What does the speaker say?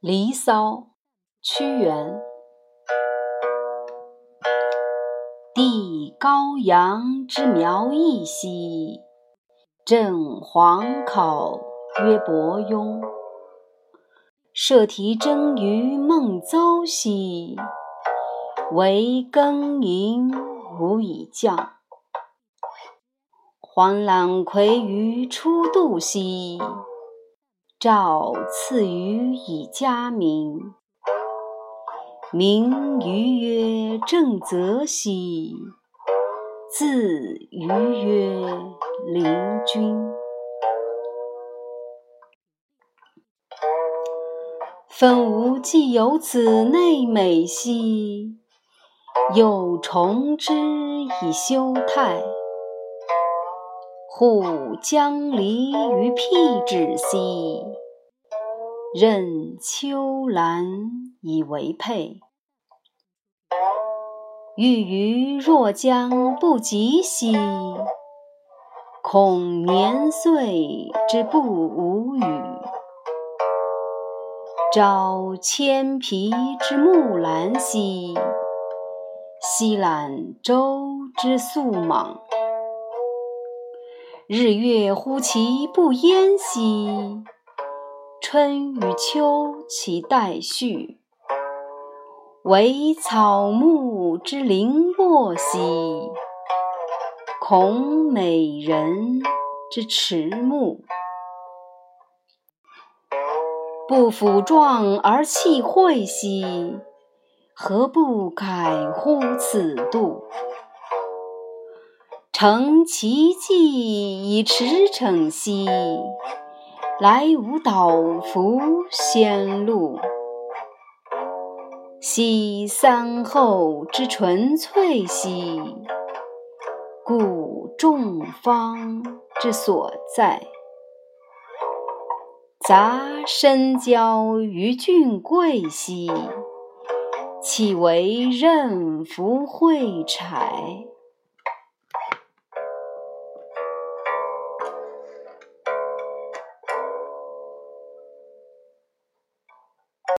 《离骚》屈原。帝高阳之苗裔兮，朕皇考曰伯庸。摄题征于孟邹兮，惟庚寅吾以降。黄览葵于初度兮，赵赐予以嘉名。名于曰正则兮，字于曰灵均。分吾既有此内美兮，又重之以修态。户将离于辟芷兮，任秋兰以为佩。欲于若将不及兮，恐年岁之不吾与。朝千皮之木兰兮，夕揽舟之素莽。日月乎其不淹兮，春与秋其代序。惟草木之零落兮，恐美人之迟暮。不抚壮而弃秽兮，何不改乎此度？乘其迹以驰骋兮，来吾导夫先路。昔三后之纯粹兮，故众芳之所在。杂身交于俊贵兮，岂为任服蕙柴？